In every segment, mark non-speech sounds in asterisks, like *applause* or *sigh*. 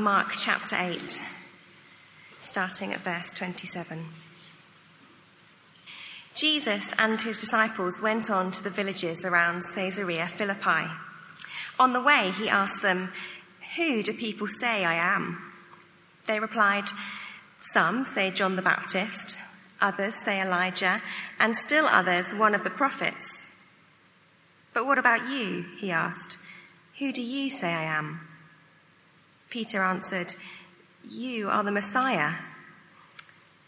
Mark chapter 8, starting at verse 27. Jesus and his disciples went on to the villages around Caesarea Philippi. On the way, he asked them, Who do people say I am? They replied, Some say John the Baptist, others say Elijah, and still others one of the prophets. But what about you? He asked. Who do you say I am? Peter answered, You are the Messiah.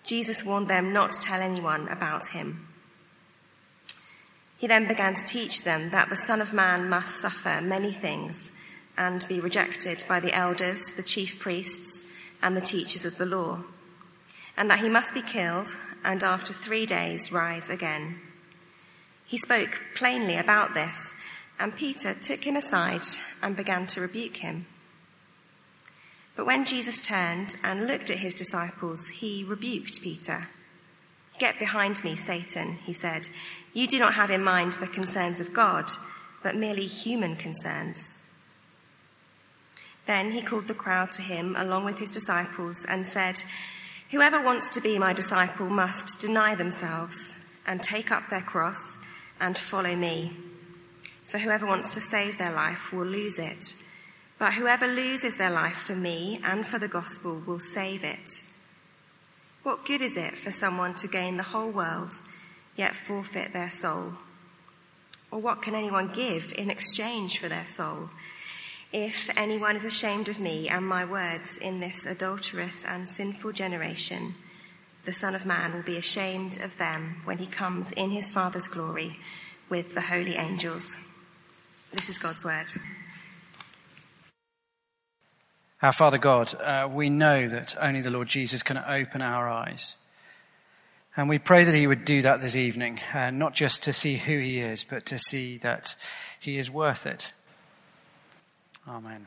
Jesus warned them not to tell anyone about him. He then began to teach them that the Son of Man must suffer many things and be rejected by the elders, the chief priests, and the teachers of the law, and that he must be killed and after three days rise again. He spoke plainly about this, and Peter took him aside and began to rebuke him. But when Jesus turned and looked at his disciples, he rebuked Peter. Get behind me, Satan, he said. You do not have in mind the concerns of God, but merely human concerns. Then he called the crowd to him along with his disciples and said, Whoever wants to be my disciple must deny themselves and take up their cross and follow me. For whoever wants to save their life will lose it but whoever loses their life for me and for the gospel will save it. What good is it for someone to gain the whole world yet forfeit their soul? Or what can anyone give in exchange for their soul? If anyone is ashamed of me and my words in this adulterous and sinful generation, the Son of Man will be ashamed of them when he comes in his Father's glory with the holy angels. This is God's word. Our Father God, uh, we know that only the Lord Jesus can open our eyes. And we pray that He would do that this evening, uh, not just to see who He is, but to see that He is worth it. Amen.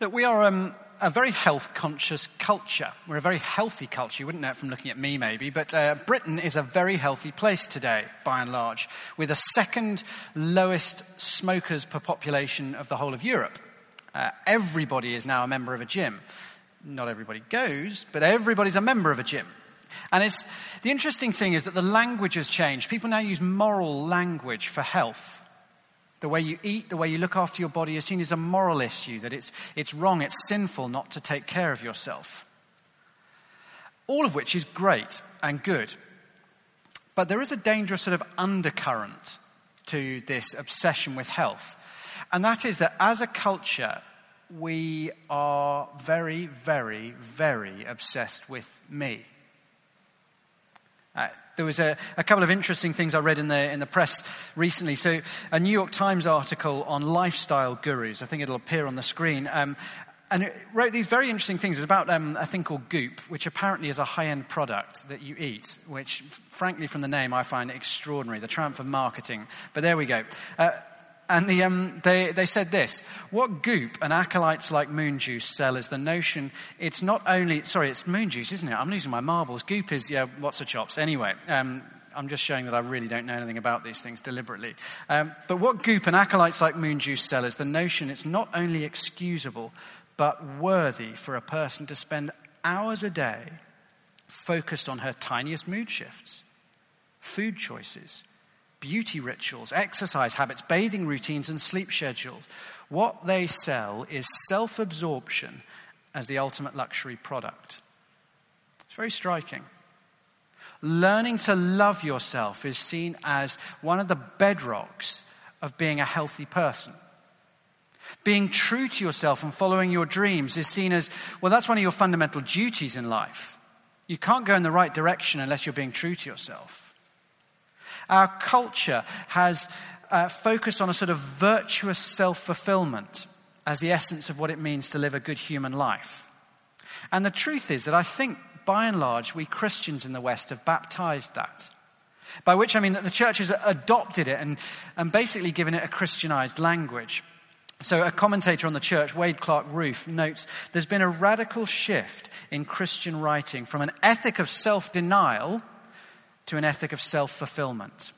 Look, we are um, a very health conscious culture. We're a very healthy culture. You wouldn't know it from looking at me, maybe, but uh, Britain is a very healthy place today, by and large, with the second lowest smokers per population of the whole of Europe. Uh, everybody is now a member of a gym. Not everybody goes, but everybody's a member of a gym. And it's, the interesting thing is that the language has changed. People now use moral language for health. The way you eat, the way you look after your body is seen as a moral issue, that it's, it's wrong, it's sinful not to take care of yourself. All of which is great and good. But there is a dangerous sort of undercurrent to this obsession with health. And that is that as a culture, we are very, very, very obsessed with me. Uh, there was a, a, couple of interesting things I read in the, in the press recently. So, a New York Times article on lifestyle gurus, I think it'll appear on the screen, um, and it wrote these very interesting things. It was about um, a thing called Goop, which apparently is a high end product that you eat, which, frankly, from the name, I find extraordinary, the triumph of marketing. But there we go. Uh, and the, um, they, they said this What goop and acolytes like moon juice sell is the notion it's not only, sorry, it's moon juice, isn't it? I'm losing my marbles. Goop is, yeah, what's a chops? Anyway, um, I'm just showing that I really don't know anything about these things deliberately. Um, but what goop and acolytes like moon juice sell is the notion it's not only excusable, but worthy for a person to spend hours a day focused on her tiniest mood shifts, food choices beauty rituals, exercise habits, bathing routines, and sleep schedules. What they sell is self absorption as the ultimate luxury product. It's very striking. Learning to love yourself is seen as one of the bedrocks of being a healthy person. Being true to yourself and following your dreams is seen as, well, that's one of your fundamental duties in life. You can't go in the right direction unless you're being true to yourself. Our culture has uh, focused on a sort of virtuous self fulfillment as the essence of what it means to live a good human life. And the truth is that I think, by and large, we Christians in the West have baptized that. By which I mean that the church has adopted it and, and basically given it a Christianized language. So, a commentator on the church, Wade Clark Roof, notes there's been a radical shift in Christian writing from an ethic of self denial to an ethic of self fulfillment.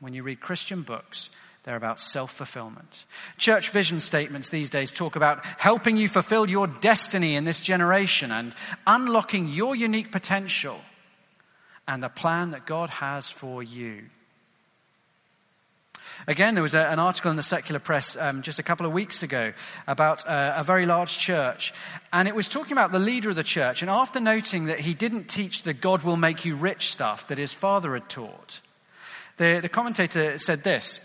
When you read Christian books, They're about self fulfillment. Church vision statements these days talk about helping you fulfill your destiny in this generation and unlocking your unique potential and the plan that God has for you. Again, there was a, an article in the secular press um, just a couple of weeks ago about uh, a very large church, and it was talking about the leader of the church. And after noting that he didn't teach the God will make you rich stuff that his father had taught, the, the commentator said this.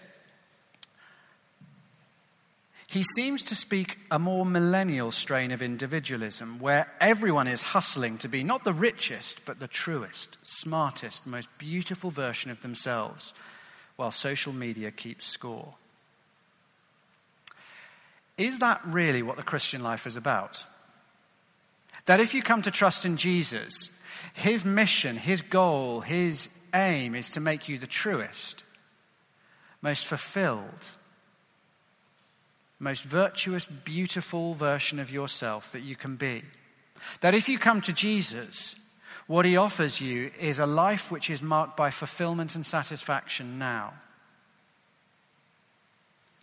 He seems to speak a more millennial strain of individualism where everyone is hustling to be not the richest, but the truest, smartest, most beautiful version of themselves while social media keeps score. Is that really what the Christian life is about? That if you come to trust in Jesus, his mission, his goal, his aim is to make you the truest, most fulfilled, most virtuous, beautiful version of yourself that you can be. That if you come to Jesus, what he offers you is a life which is marked by fulfillment and satisfaction now.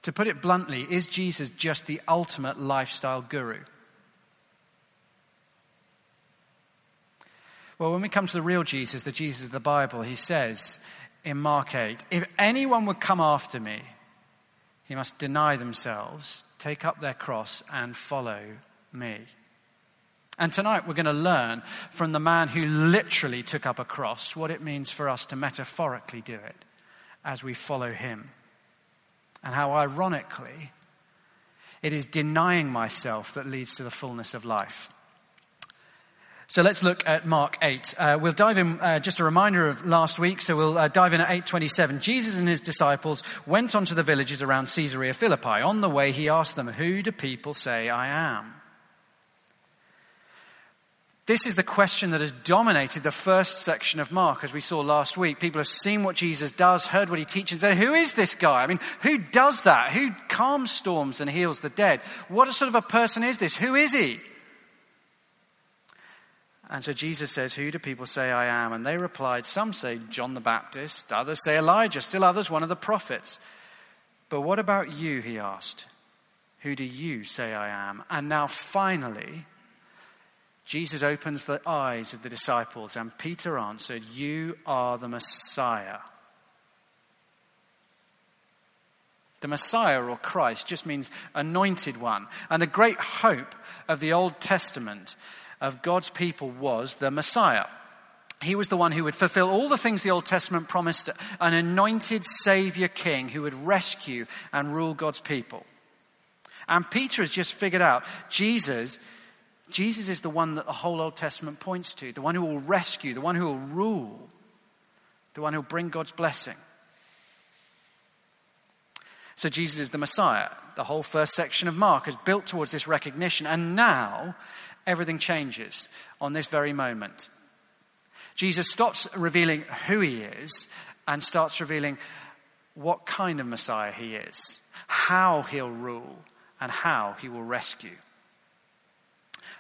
To put it bluntly, is Jesus just the ultimate lifestyle guru? Well, when we come to the real Jesus, the Jesus of the Bible, he says in Mark 8, if anyone would come after me, he must deny themselves, take up their cross, and follow me. And tonight we're going to learn from the man who literally took up a cross what it means for us to metaphorically do it as we follow him. And how ironically, it is denying myself that leads to the fullness of life. So let's look at Mark 8. Uh, we'll dive in, uh, just a reminder of last week, so we'll uh, dive in at 8.27. Jesus and his disciples went on to the villages around Caesarea Philippi. On the way, he asked them, who do people say I am? This is the question that has dominated the first section of Mark, as we saw last week. People have seen what Jesus does, heard what he teaches, and said, Who is this guy? I mean, who does that? Who calms storms and heals the dead? What sort of a person is this? Who is he? And so Jesus says, Who do people say I am? And they replied, Some say John the Baptist, others say Elijah, still others one of the prophets. But what about you? He asked. Who do you say I am? And now finally, Jesus opens the eyes of the disciples, and Peter answered, You are the Messiah. The Messiah or Christ just means anointed one. And the great hope of the Old Testament of God's people was the Messiah. He was the one who would fulfill all the things the Old Testament promised an anointed Savior King who would rescue and rule God's people. And Peter has just figured out Jesus Jesus is the one that the whole Old Testament points to, the one who will rescue, the one who will rule, the one who will bring God's blessing. So Jesus is the Messiah. The whole first section of Mark is built towards this recognition, and now everything changes on this very moment. Jesus stops revealing who he is and starts revealing what kind of Messiah he is, how he'll rule, and how he will rescue.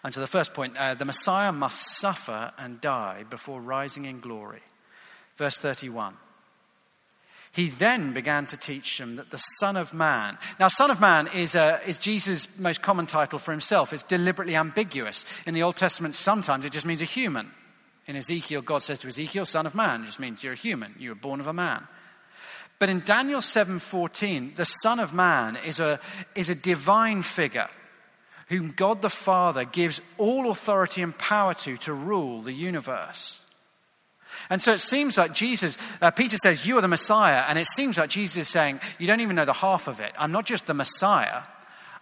And so the first point uh, the Messiah must suffer and die before rising in glory. Verse 31. He then began to teach them that the Son of Man. Now, Son of Man is, uh, is Jesus' most common title for himself. It's deliberately ambiguous. In the Old Testament, sometimes it just means a human. In Ezekiel, God says to Ezekiel, Son of Man. It just means you're a human. You were born of a man. But in Daniel 7:14, the Son of Man is a, is a divine figure whom God the Father gives all authority and power to to rule the universe. And so it seems like Jesus, uh, Peter says, You are the Messiah. And it seems like Jesus is saying, You don't even know the half of it. I'm not just the Messiah,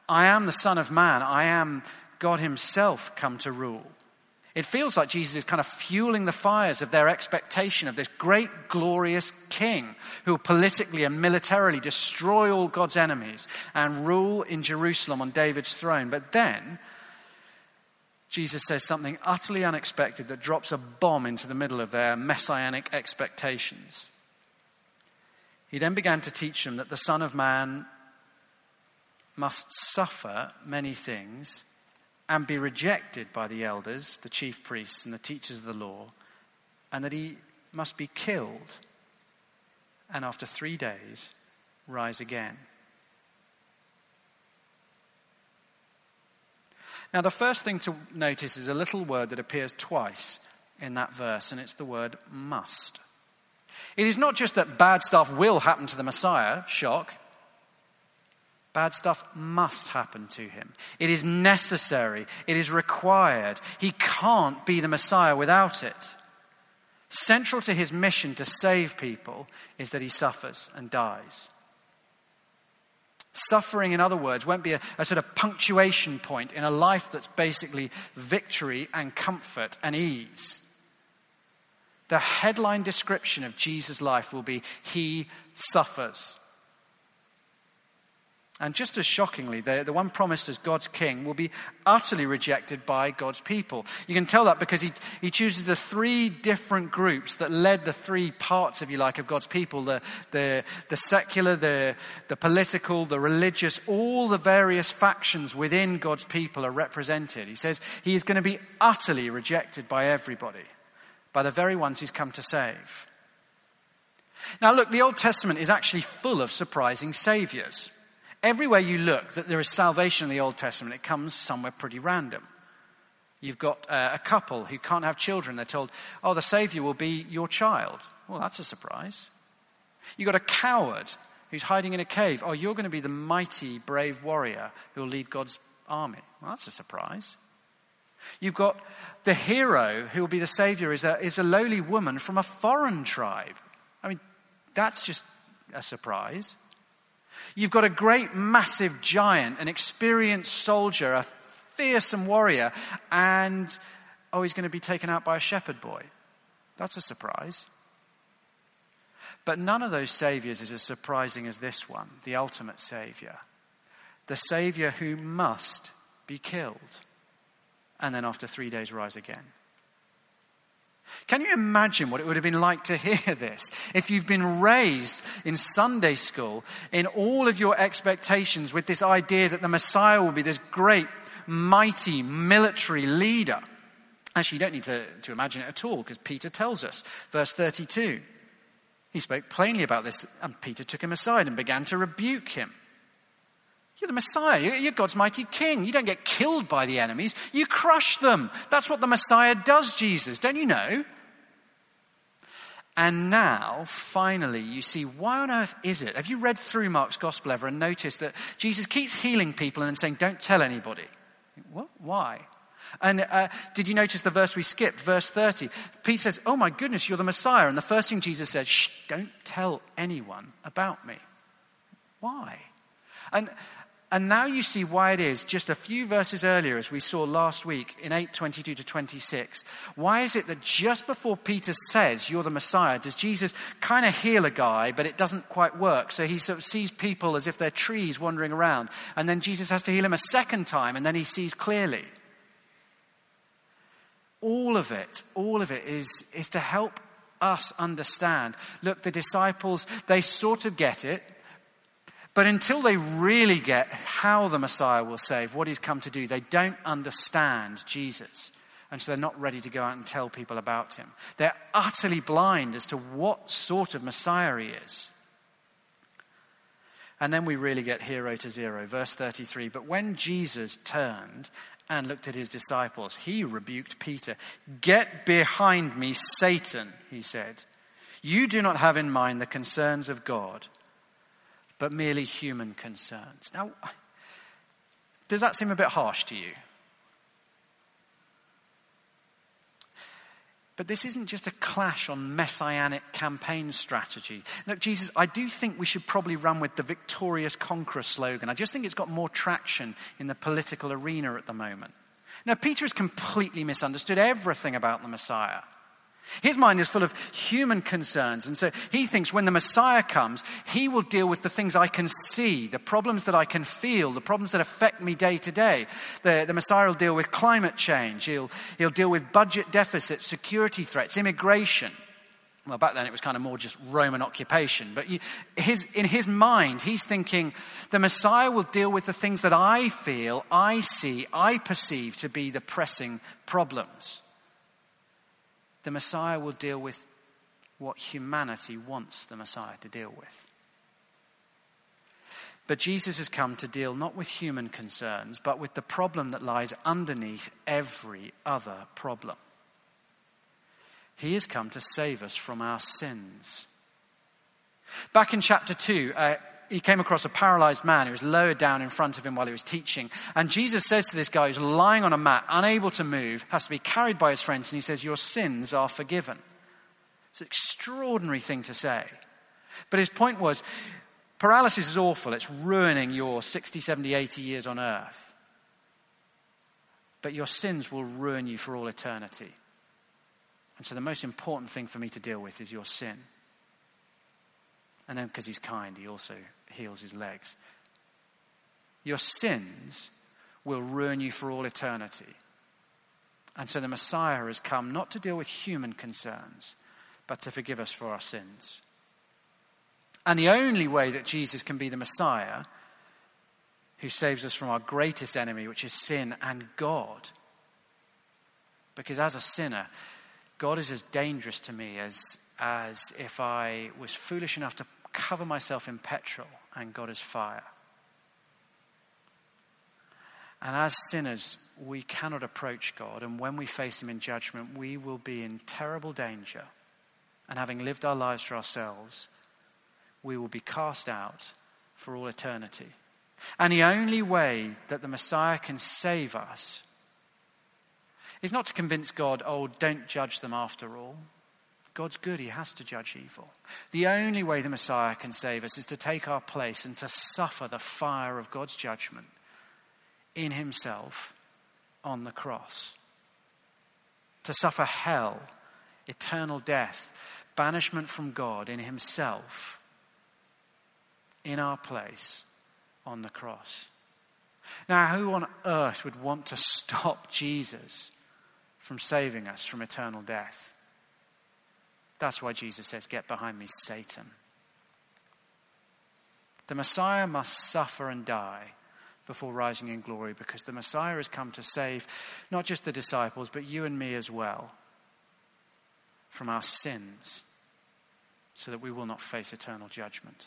I am the Son of Man. I am God Himself come to rule. It feels like Jesus is kind of fueling the fires of their expectation of this great, glorious king who will politically and militarily destroy all God's enemies and rule in Jerusalem on David's throne. But then, Jesus says something utterly unexpected that drops a bomb into the middle of their messianic expectations. He then began to teach them that the Son of Man must suffer many things and be rejected by the elders, the chief priests, and the teachers of the law, and that he must be killed, and after three days rise again. Now, the first thing to notice is a little word that appears twice in that verse, and it's the word must. It is not just that bad stuff will happen to the Messiah, shock. Bad stuff must happen to him. It is necessary. It is required. He can't be the Messiah without it. Central to his mission to save people is that he suffers and dies. Suffering, in other words, won't be a, a, sort of punctuation point in a life that's basically victory and comfort and ease. The headline description of Jesus' life will be He suffers. And just as shockingly, the, the one promised as God's king will be utterly rejected by God's people. You can tell that because he, he chooses the three different groups that led the three parts, if you like, of God's people the, the, the secular, the, the political, the religious, all the various factions within God's people are represented. He says he is going to be utterly rejected by everybody, by the very ones he's come to save. Now, look, the Old Testament is actually full of surprising saviors. Everywhere you look that there is salvation in the Old Testament, it comes somewhere pretty random. You've got uh, a couple who can't have children. They're told, oh, the Savior will be your child. Well, that's a surprise. You've got a coward who's hiding in a cave. Oh, you're going to be the mighty, brave warrior who will lead God's army. Well, that's a surprise. You've got the hero who will be the Savior is a, is a lowly woman from a foreign tribe. I mean, that's just a surprise. You've got a great, massive giant, an experienced soldier, a fearsome warrior, and oh, he's going to be taken out by a shepherd boy. That's a surprise. But none of those saviors is as surprising as this one, the ultimate savior. The savior who must be killed and then after three days rise again. Can you imagine what it would have been like to hear this? If you've been raised in Sunday school in all of your expectations with this idea that the Messiah will be this great, mighty military leader. Actually, you don't need to, to imagine it at all because Peter tells us. Verse 32. He spoke plainly about this and Peter took him aside and began to rebuke him. You're the Messiah. You're God's mighty king. You don't get killed by the enemies. You crush them. That's what the Messiah does, Jesus. Don't you know? And now, finally, you see, why on earth is it? Have you read through Mark's gospel ever and noticed that Jesus keeps healing people and then saying, don't tell anybody? What? Why? And uh, did you notice the verse we skipped, verse 30? Peter says, Oh my goodness, you're the Messiah. And the first thing Jesus says, Shh, don't tell anyone about me. Why? And and now you see why it is, just a few verses earlier, as we saw last week in 822 to 26, why is it that just before Peter says, You're the Messiah, does Jesus kind of heal a guy, but it doesn't quite work? So he sort of sees people as if they're trees wandering around. And then Jesus has to heal him a second time, and then he sees clearly. All of it, all of it is, is to help us understand. Look, the disciples, they sort of get it but until they really get how the Messiah will save, what he's come to do, they don't understand Jesus. And so they're not ready to go out and tell people about him. They're utterly blind as to what sort of Messiah he is. And then we really get hero to zero. Verse 33 But when Jesus turned and looked at his disciples, he rebuked Peter. Get behind me, Satan, he said. You do not have in mind the concerns of God but merely human concerns. Now, does that seem a bit harsh to you? But this isn't just a clash on messianic campaign strategy. Look, Jesus, I do think we should probably run with the victorious conqueror slogan. I just think it's got more traction in the political arena at the moment. Now, Peter has completely misunderstood everything about the Messiah. His mind is full of human concerns. And so he thinks when the Messiah comes, he will deal with the things I can see, the problems that I can feel, the problems that affect me day to day. The, the Messiah will deal with climate change. He'll, he'll deal with budget deficits, security threats, immigration. Well, back then it was kind of more just Roman occupation. But you, his, in his mind, he's thinking the Messiah will deal with the things that I feel, I see, I perceive to be the pressing problems the Messiah will deal with what humanity wants the Messiah to deal with. But Jesus has come to deal not with human concerns, but with the problem that lies underneath every other problem. He has come to save us from our sins. Back in chapter 2, uh, he came across a paralyzed man who was lowered down in front of him while he was teaching. And Jesus says to this guy who's lying on a mat, unable to move, has to be carried by his friends, and he says, Your sins are forgiven. It's an extraordinary thing to say. But his point was paralysis is awful, it's ruining your 60, 70, 80 years on earth. But your sins will ruin you for all eternity. And so the most important thing for me to deal with is your sin. And then because he's kind, he also heals his legs. Your sins will ruin you for all eternity. And so the Messiah has come not to deal with human concerns, but to forgive us for our sins. And the only way that Jesus can be the Messiah, who saves us from our greatest enemy, which is sin and God, because as a sinner, God is as dangerous to me as, as if I was foolish enough to cover myself in petrol and God is fire. And as sinners, we cannot approach God. And when we face Him in judgment, we will be in terrible danger. And having lived our lives for ourselves, we will be cast out for all eternity. And the only way that the Messiah can save us is not to convince God, oh, don't judge them after all. God's good, He has to judge evil. The only way the Messiah can save us is to take our place and to suffer the fire of God's judgment in Himself on the cross. To suffer hell, eternal death, banishment from God in Himself in our place on the cross. Now, who on earth would want to stop *laughs* Jesus from saving us from eternal death? That's why Jesus says, Get behind me, Satan. The Messiah must suffer and die before rising in glory because the Messiah has come to save not just the disciples, but you and me as well from our sins so that we will not face eternal judgment.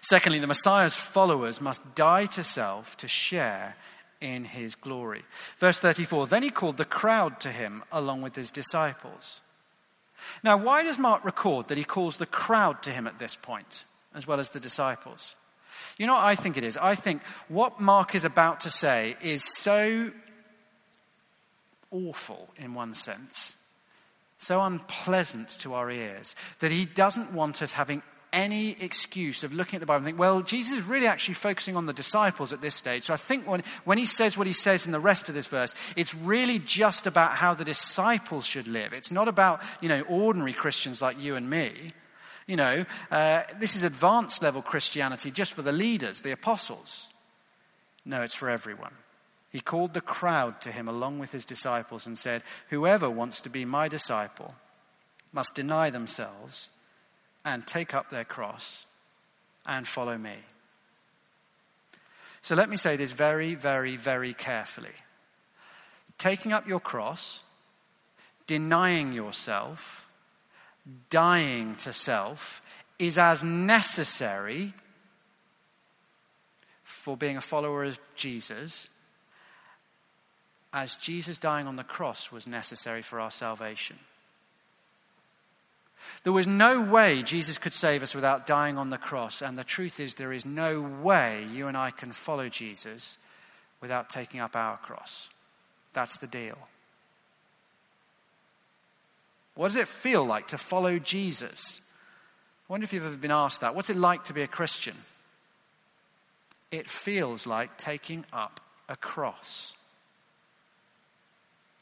Secondly, the Messiah's followers must die to self to share in his glory. Verse 34 Then he called the crowd to him along with his disciples. Now, why does Mark record that he calls the crowd to him at this point, as well as the disciples? You know what I think it is? I think what Mark is about to say is so awful in one sense, so unpleasant to our ears, that he doesn't want us having any excuse of looking at the Bible and think, well, Jesus is really actually focusing on the disciples at this stage. So I think when, when he says what he says in the rest of this verse, it's really just about how the disciples should live. It's not about, you know, ordinary Christians like you and me. You know, uh, this is advanced level Christianity just for the leaders, the apostles. No, it's for everyone. He called the crowd to him along with his disciples and said, Whoever wants to be my disciple must deny themselves and take up their cross and follow me. So let me say this very, very, very carefully. Taking up your cross, denying yourself, dying to self is as necessary for being a follower of Jesus as Jesus dying on the cross was necessary for our salvation. There was no way Jesus could save us without dying on the cross. And the truth is, there is no way you and I can follow Jesus without taking up our cross. That's the deal. What does it feel like to follow Jesus? I wonder if you've ever been asked that. What's it like to be a Christian? It feels like taking up a cross.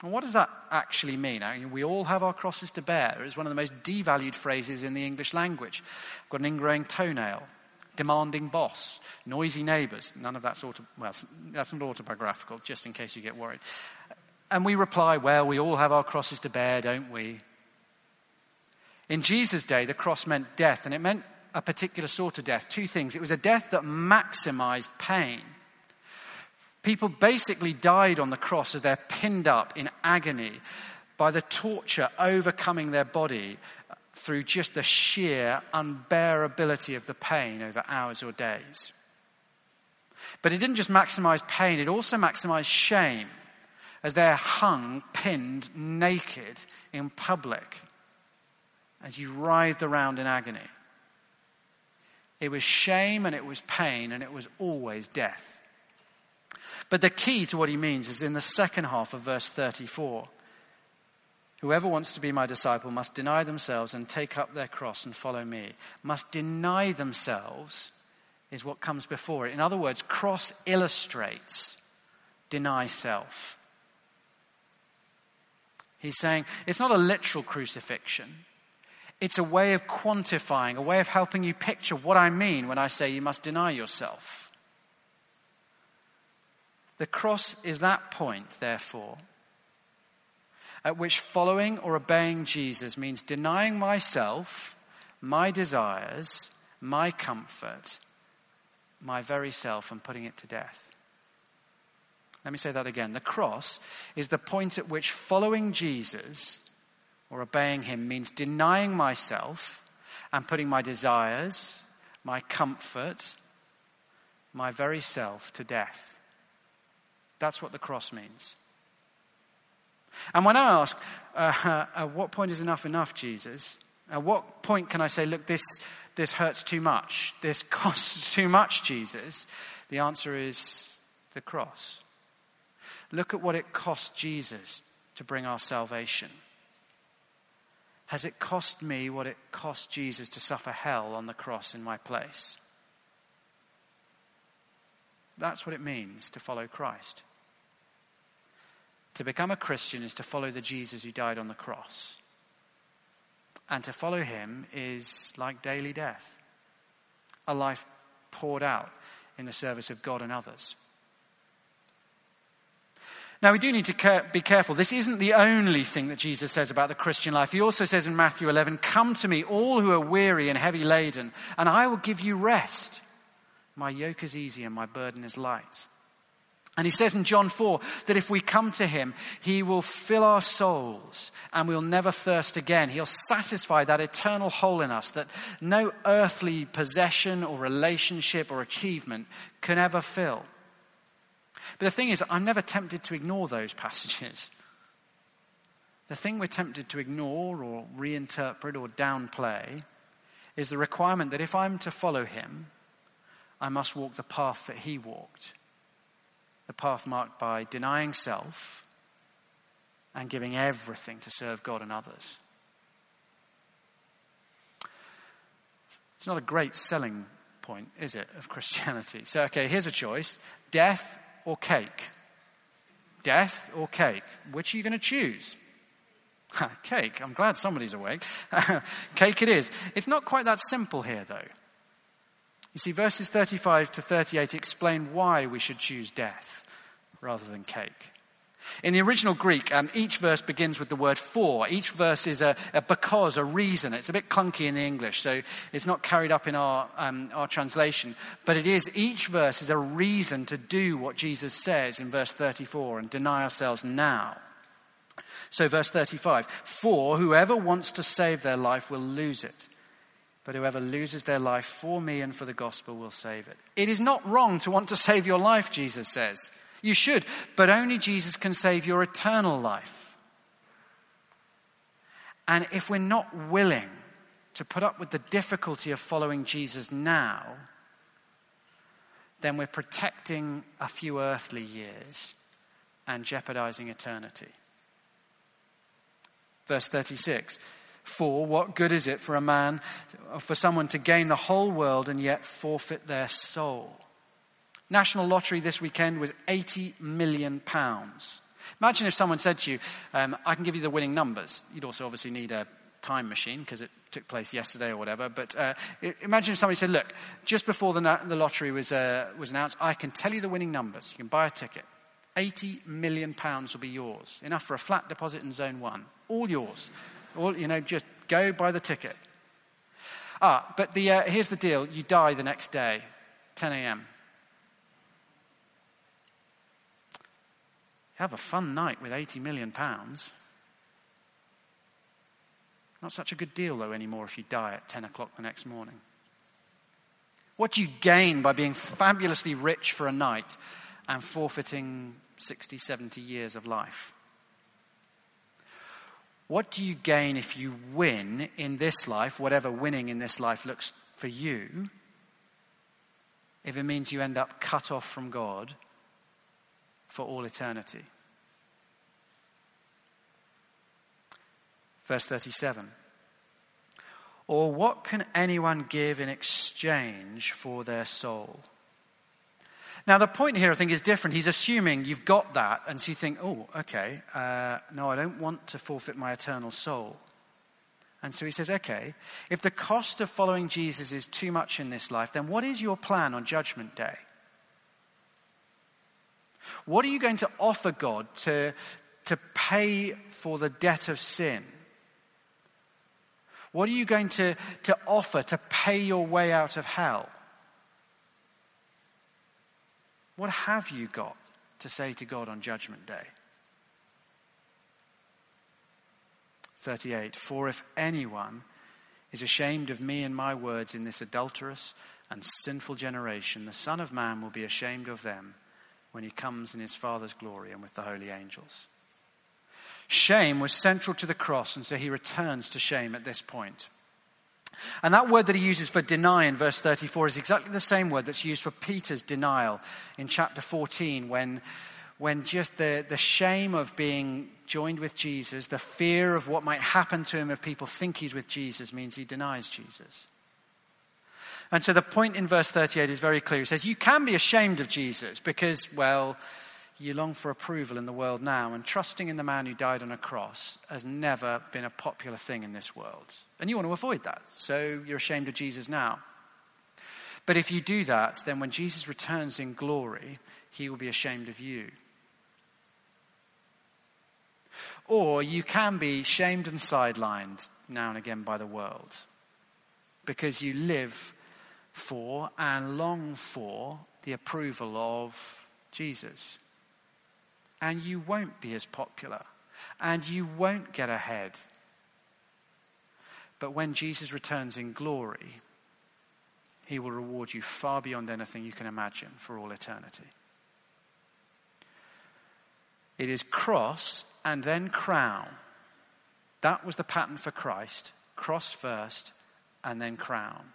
And what does that actually mean? I mean, we all have our crosses to bear. It's one of the most devalued phrases in the English language. I've got an ingrowing toenail, demanding boss, noisy neighbours. None of that sort of, well, that's not autobiographical, just in case you get worried. And we reply, well, we all have our crosses to bear, don't we? In Jesus' day, the cross meant death, and it meant a particular sort of death. Two things. It was a death that maximized pain. People basically died on the cross as they're pinned up in agony by the torture overcoming their body through just the sheer unbearability of the pain over hours or days. But it didn't just maximize pain, it also maximized shame as they're hung, pinned, naked in public as you writhed around in agony. It was shame and it was pain and it was always death. But the key to what he means is in the second half of verse 34. Whoever wants to be my disciple must deny themselves and take up their cross and follow me. Must deny themselves is what comes before it. In other words, cross illustrates deny self. He's saying it's not a literal crucifixion. It's a way of quantifying, a way of helping you picture what I mean when I say you must deny yourself. The cross is that point, therefore, at which following or obeying Jesus means denying myself, my desires, my comfort, my very self, and putting it to death. Let me say that again. The cross is the point at which following Jesus or obeying him means denying myself and putting my desires, my comfort, my very self to death. That's what the cross means. And when I ask, uh, at what point is enough enough, Jesus? At what point can I say, look, this, this hurts too much? This *laughs* costs too much, Jesus? The answer is the cross. Look at what it cost Jesus to bring our salvation. Has it cost me what it cost Jesus to suffer hell on the cross in my place? That's what it means to follow Christ. To become a Christian is to follow the Jesus who died on the cross. And to follow him is like daily death, a life poured out in the service of God and others. Now, we do need to be careful. This isn't the only thing that Jesus says about the Christian life. He also says in Matthew 11, Come to me, all who are weary and heavy laden, and I will give you rest. My yoke is easy and my burden is light. And he says in John 4 that if we come to him, he will fill our souls and we'll never thirst again. He'll satisfy that eternal hole in us that no earthly possession or relationship or achievement can ever fill. But the thing is, I'm never tempted to ignore those passages. The thing we're tempted to ignore or reinterpret or downplay is the requirement that if I'm to follow him, I must walk the path that he walked the path marked by denying self and giving everything to serve God and others. It's not a great selling point, is it, of *laughs* Christianity? So, okay, here's a choice death or cake? Death or cake? Which are you going to choose? *laughs* cake. I'm glad somebody's awake. *laughs* cake it is. It's not quite that simple here, though. You see, verses 35 to 38 explain why we should choose death rather than cake. In the original Greek, um, each verse begins with the word for. Each verse is a, a, because, a reason. It's a bit clunky in the English, so it's not carried up in our, um, our translation. But it is, each verse is a reason to do what Jesus says in verse 34 and deny ourselves now. So, verse 35 For whoever wants to save their life will lose it but whoever loses their life for me and for the gospel will save it. It is not wrong to want to save your life, Jesus says. You should, but only Jesus can save your eternal life. And if we're not willing to put up with the difficulty of following Jesus now, then we're protecting a few earthly years and jeopardizing eternity. Verse 36 for what good is it for a man, for someone to gain the whole world and yet forfeit their soul? National lottery this weekend was 80 million pounds. Imagine if someone said to you, um, I can give you the winning numbers. You'd also obviously need a time machine because it took place yesterday or whatever. But uh, imagine if somebody said, look, just before the, the lottery was, uh, was announced, I can tell you the winning numbers. You can buy a ticket. 80 million pounds will be yours. Enough for a flat deposit in zone one. All yours. All, you know, just go buy the ticket. Ah, but the, uh, here's the deal. You die the next day, 10 a.m. Have a fun night with 80 million pounds. Not such a good deal, though, anymore if you die at 10 o'clock the next morning. What do you gain by being fabulously rich for a night and forfeiting 60, 70 years of life? What do you gain if you win in this life, whatever winning in this life looks for you, if it means you end up cut off from God for all eternity? Verse 37. Or what can anyone give in exchange for their soul? Now, the point here, I think, is different. He's assuming you've got that, and so you think, oh, okay, uh, no, I don't want to forfeit my eternal soul. And so he says, okay, if the cost of following Jesus is too much in this life, then what is your plan on Judgment Day? What are you going to offer God to, to pay for the debt of sin? What are you going to, to offer to pay your way out of hell? What have you got to say to God on Judgment Day? 38 For if anyone is ashamed of me and my words in this adulterous and sinful generation, the Son of Man will be ashamed of them when he comes in his Father's glory and with the holy angels. Shame was central to the cross, and so he returns to shame at this point. And that word that he uses for deny in verse 34 is exactly the same word that's used for Peter's denial in chapter 14 when, when just the, the shame of being joined with Jesus, the fear of what might happen to him if people think he's with Jesus means he denies Jesus. And so the point in verse 38 is very clear. He says, You can be ashamed of Jesus because, well, you long for approval in the world now, and trusting in the man who died on a cross has never been a popular thing in this world. And you want to avoid that, so you're ashamed of Jesus now. But if you do that, then when Jesus returns in glory, he will be ashamed of you. Or you can be shamed and sidelined now and again by the world because you live for and long for the approval of Jesus and you won't be as popular and you won't get ahead. But when Jesus returns in glory, he will reward you far beyond anything you can imagine for all eternity. It is cross and then crown. That was the pattern for Christ cross first and then crown.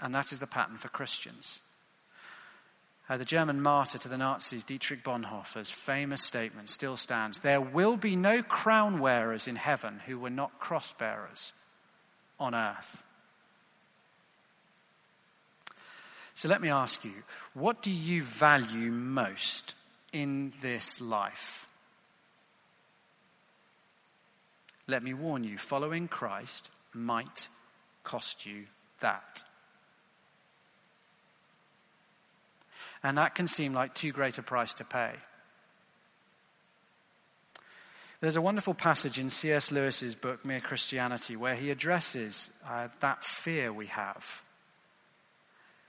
And that is the pattern for Christians. Uh, the German martyr to the Nazis, Dietrich Bonhoeffer's famous statement still stands There will be no crown wearers in heaven who were not cross bearers on earth. So let me ask you, what do you value most in this life? Let me warn you, following Christ might cost you that. And that can seem like too great a price to pay. There's a wonderful passage in C.S. Lewis's book, Mere Christianity, where he addresses uh, that fear we have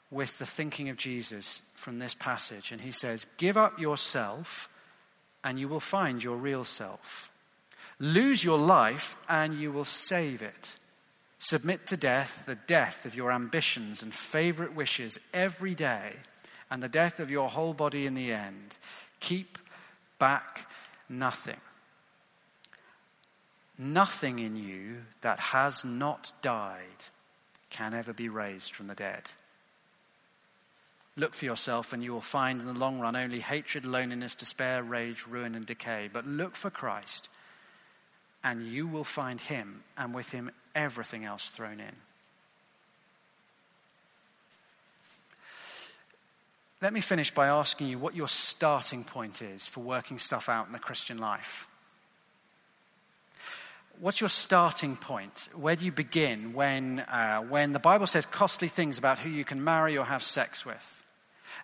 with the thinking of Jesus from this passage. And he says, Give up yourself, and you will find your real self. Lose your life, and you will save it. Submit to death the death of your ambitions and favorite wishes every day and the death of your whole body in the end. Keep back nothing. Nothing in you that has not died can ever be raised from the dead. Look for yourself, and you will find in the long run only hatred, loneliness, despair, rage, ruin, and decay. But look for Christ, and you will find him, and with him everything else thrown in. Let me finish by asking you what your starting point is for working stuff out in the Christian life. What's your starting point? Where do you begin when, uh, when the Bible says costly things about who you can marry or have sex with?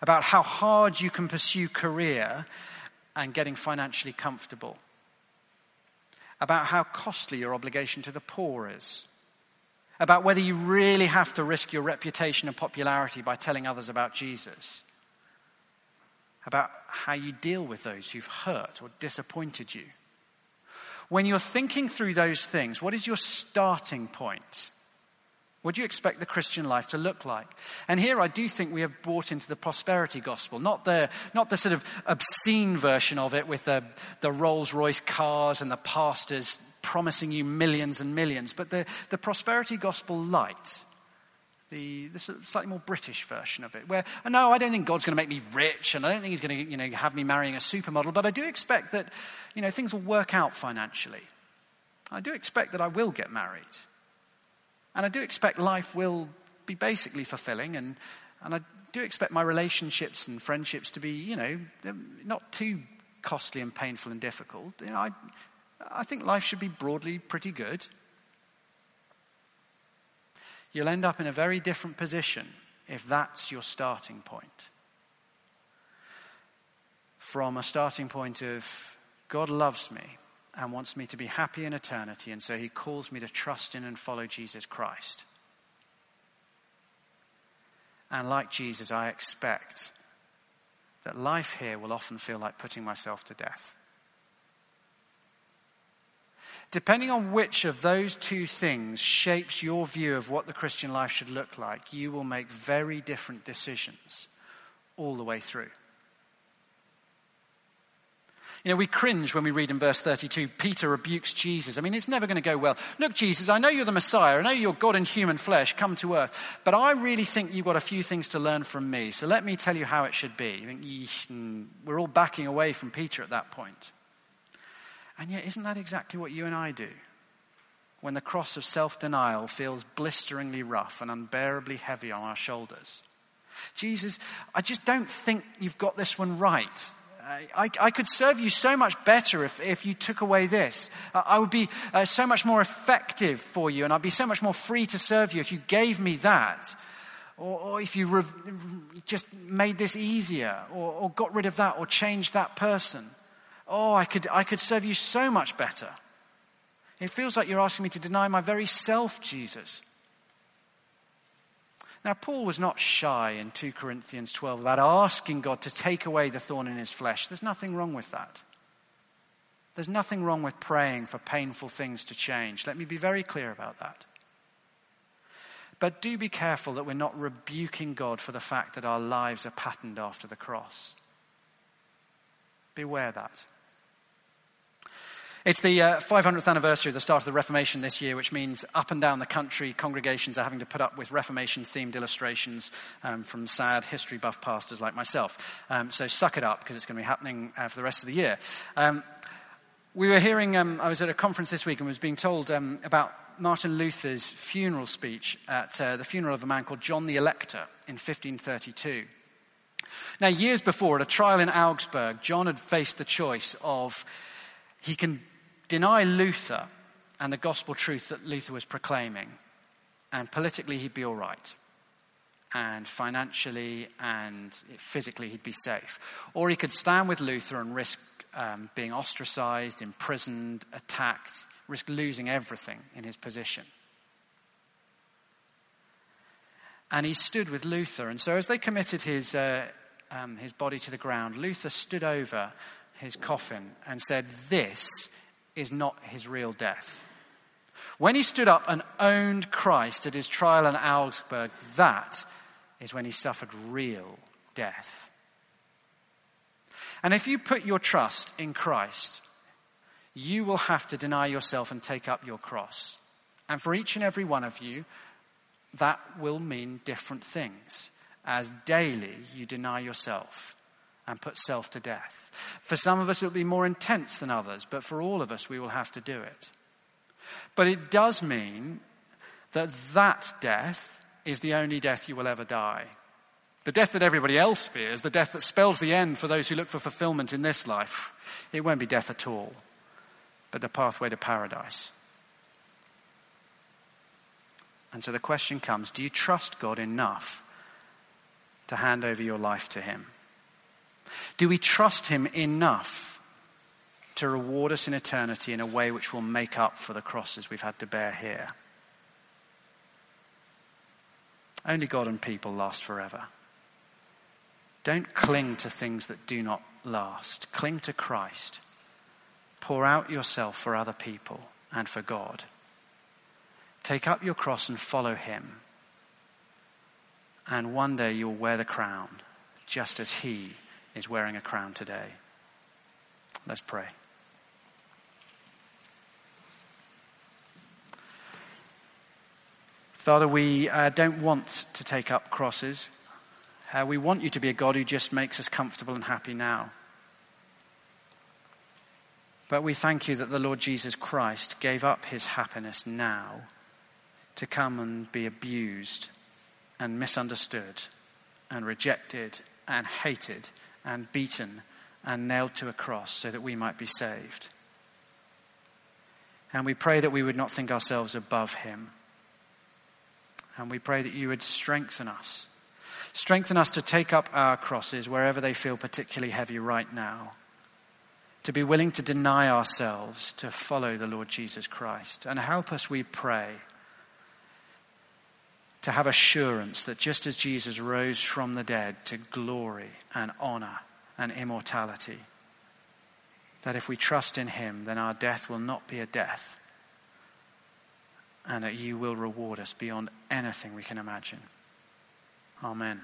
About how hard you can pursue career and getting financially comfortable? About how costly your obligation to the poor is? About whether you really have to risk your reputation and popularity by telling others about Jesus? About how you deal with those who've hurt or disappointed you. When you're thinking through those things, what is your starting point? What do you expect the Christian life to look like? And here I do think we have brought into the prosperity gospel, not the, not the sort of obscene version of it with the, the Rolls Royce cars and the pastors promising you millions and millions, but the, the prosperity gospel light, the, the slightly more British version of it, where, no, I don't think God's going to make me rich, and I don't think He's going to, you know, have me marrying a supermodel, but I do expect that, you know, things will work out financially. I do expect that I will get married. And I do expect life will be basically fulfilling, and, and I do expect my relationships and friendships to be, you know, not too costly and painful and difficult. You know, I, I think life should be broadly pretty good. You'll end up in a very different position if that's your starting point. From a starting point of, God loves me, and wants me to be happy in eternity, and so he calls me to trust in and follow Jesus Christ. And like Jesus, I expect that life here will often feel like putting myself to death. Depending on which of those two things shapes your view of what the Christian life should look like, you will make very different decisions all the way through. You know, we cringe when we read in verse 32, Peter rebukes Jesus. I mean, it's never going to go well. Look, Jesus, I know you're the Messiah. I know you're God in human flesh, come to earth. But I really think you've got a few things to learn from me. So let me tell you how it should be. Think, hmm, we're all backing away from Peter at that point. And yet, isn't that exactly what you and I do? When the cross of self denial feels blisteringly rough and unbearably heavy on our shoulders. Jesus, I just don't think you've got this one right. I, I, could serve you so much better if, if you took away this. I would be uh, so much more effective for you, and I'd be so much more free to serve you if you gave me that. Or, or if you re- just made this easier, or, or got rid of that, or changed that person. Oh, I could, I could serve you so much better. It feels like you're asking me to deny my very self, Jesus. Now, Paul was not shy in 2 Corinthians 12 about asking God to take away the thorn in his flesh. There's nothing wrong with that. There's nothing wrong with praying for painful things to change. Let me be very clear about that. But do be careful that we're not rebuking God for the fact that our lives are patterned after the cross. Beware that. It's the uh, 500th anniversary of the start of the Reformation this year, which means up and down the country, congregations are having to put up with Reformation themed illustrations um, from sad history buff pastors like myself. Um, so suck it up because it's going to be happening uh, for the rest of the year. Um, we were hearing, um, I was at a conference this week and was being told um, about Martin Luther's funeral speech at uh, the funeral of a man called John the Elector in 1532. Now, years before, at a trial in Augsburg, John had faced the choice of he can deny Luther and the gospel truth that Luther was proclaiming, and politically he'd be all right. And financially and physically he'd be safe. Or he could stand with Luther and risk um, being ostracized, imprisoned, attacked, risk losing everything in his position. And he stood with Luther. And so as they committed his, uh, um, his body to the ground, Luther stood over his coffin and said, This is not his real death. When he stood up and owned Christ at his trial in Augsburg, that is when he suffered real death. And if you put your trust in Christ, you will have to deny yourself and take up your cross. And for each and every one of you, that will mean different things as daily you deny yourself and put self to death. For some of us, it'll be more intense than others, but for all of us, we will have to do it. But it does mean that that death is the only death you will ever die. The death that everybody else fears, the death that spells the end for those who look for fulfillment in this life, it won't be death at all, but the pathway to paradise. And so the question comes do you trust God enough to hand over your life to Him? Do we trust Him enough to reward us in eternity in a way which will make up for the crosses we've had to bear here? Only God and people last forever. Don't cling to things that do not last. Cling to Christ pour out yourself for other people and for God. Take up your cross and follow him. And one day you'll wear the crown, just as he is wearing a crown today. Let's pray. Father, we uh, don't want to take up crosses. Uh, we want you to be a God who just makes us comfortable and happy now. But we thank you that the Lord Jesus Christ gave up his happiness now to come and be abused and misunderstood and rejected and hated and beaten and nailed to a cross so that we might be saved. And we pray that we would not think ourselves above him. And we pray that you would strengthen us. Strengthen us to take up our crosses wherever they feel particularly heavy right now. To be willing to deny ourselves to follow the Lord Jesus Christ. And help us, we pray, to have assurance that just as Jesus rose from the dead to glory and honor and immortality, that if we trust in him, then our death will not be a death, and that you will reward us beyond anything we can imagine. Amen.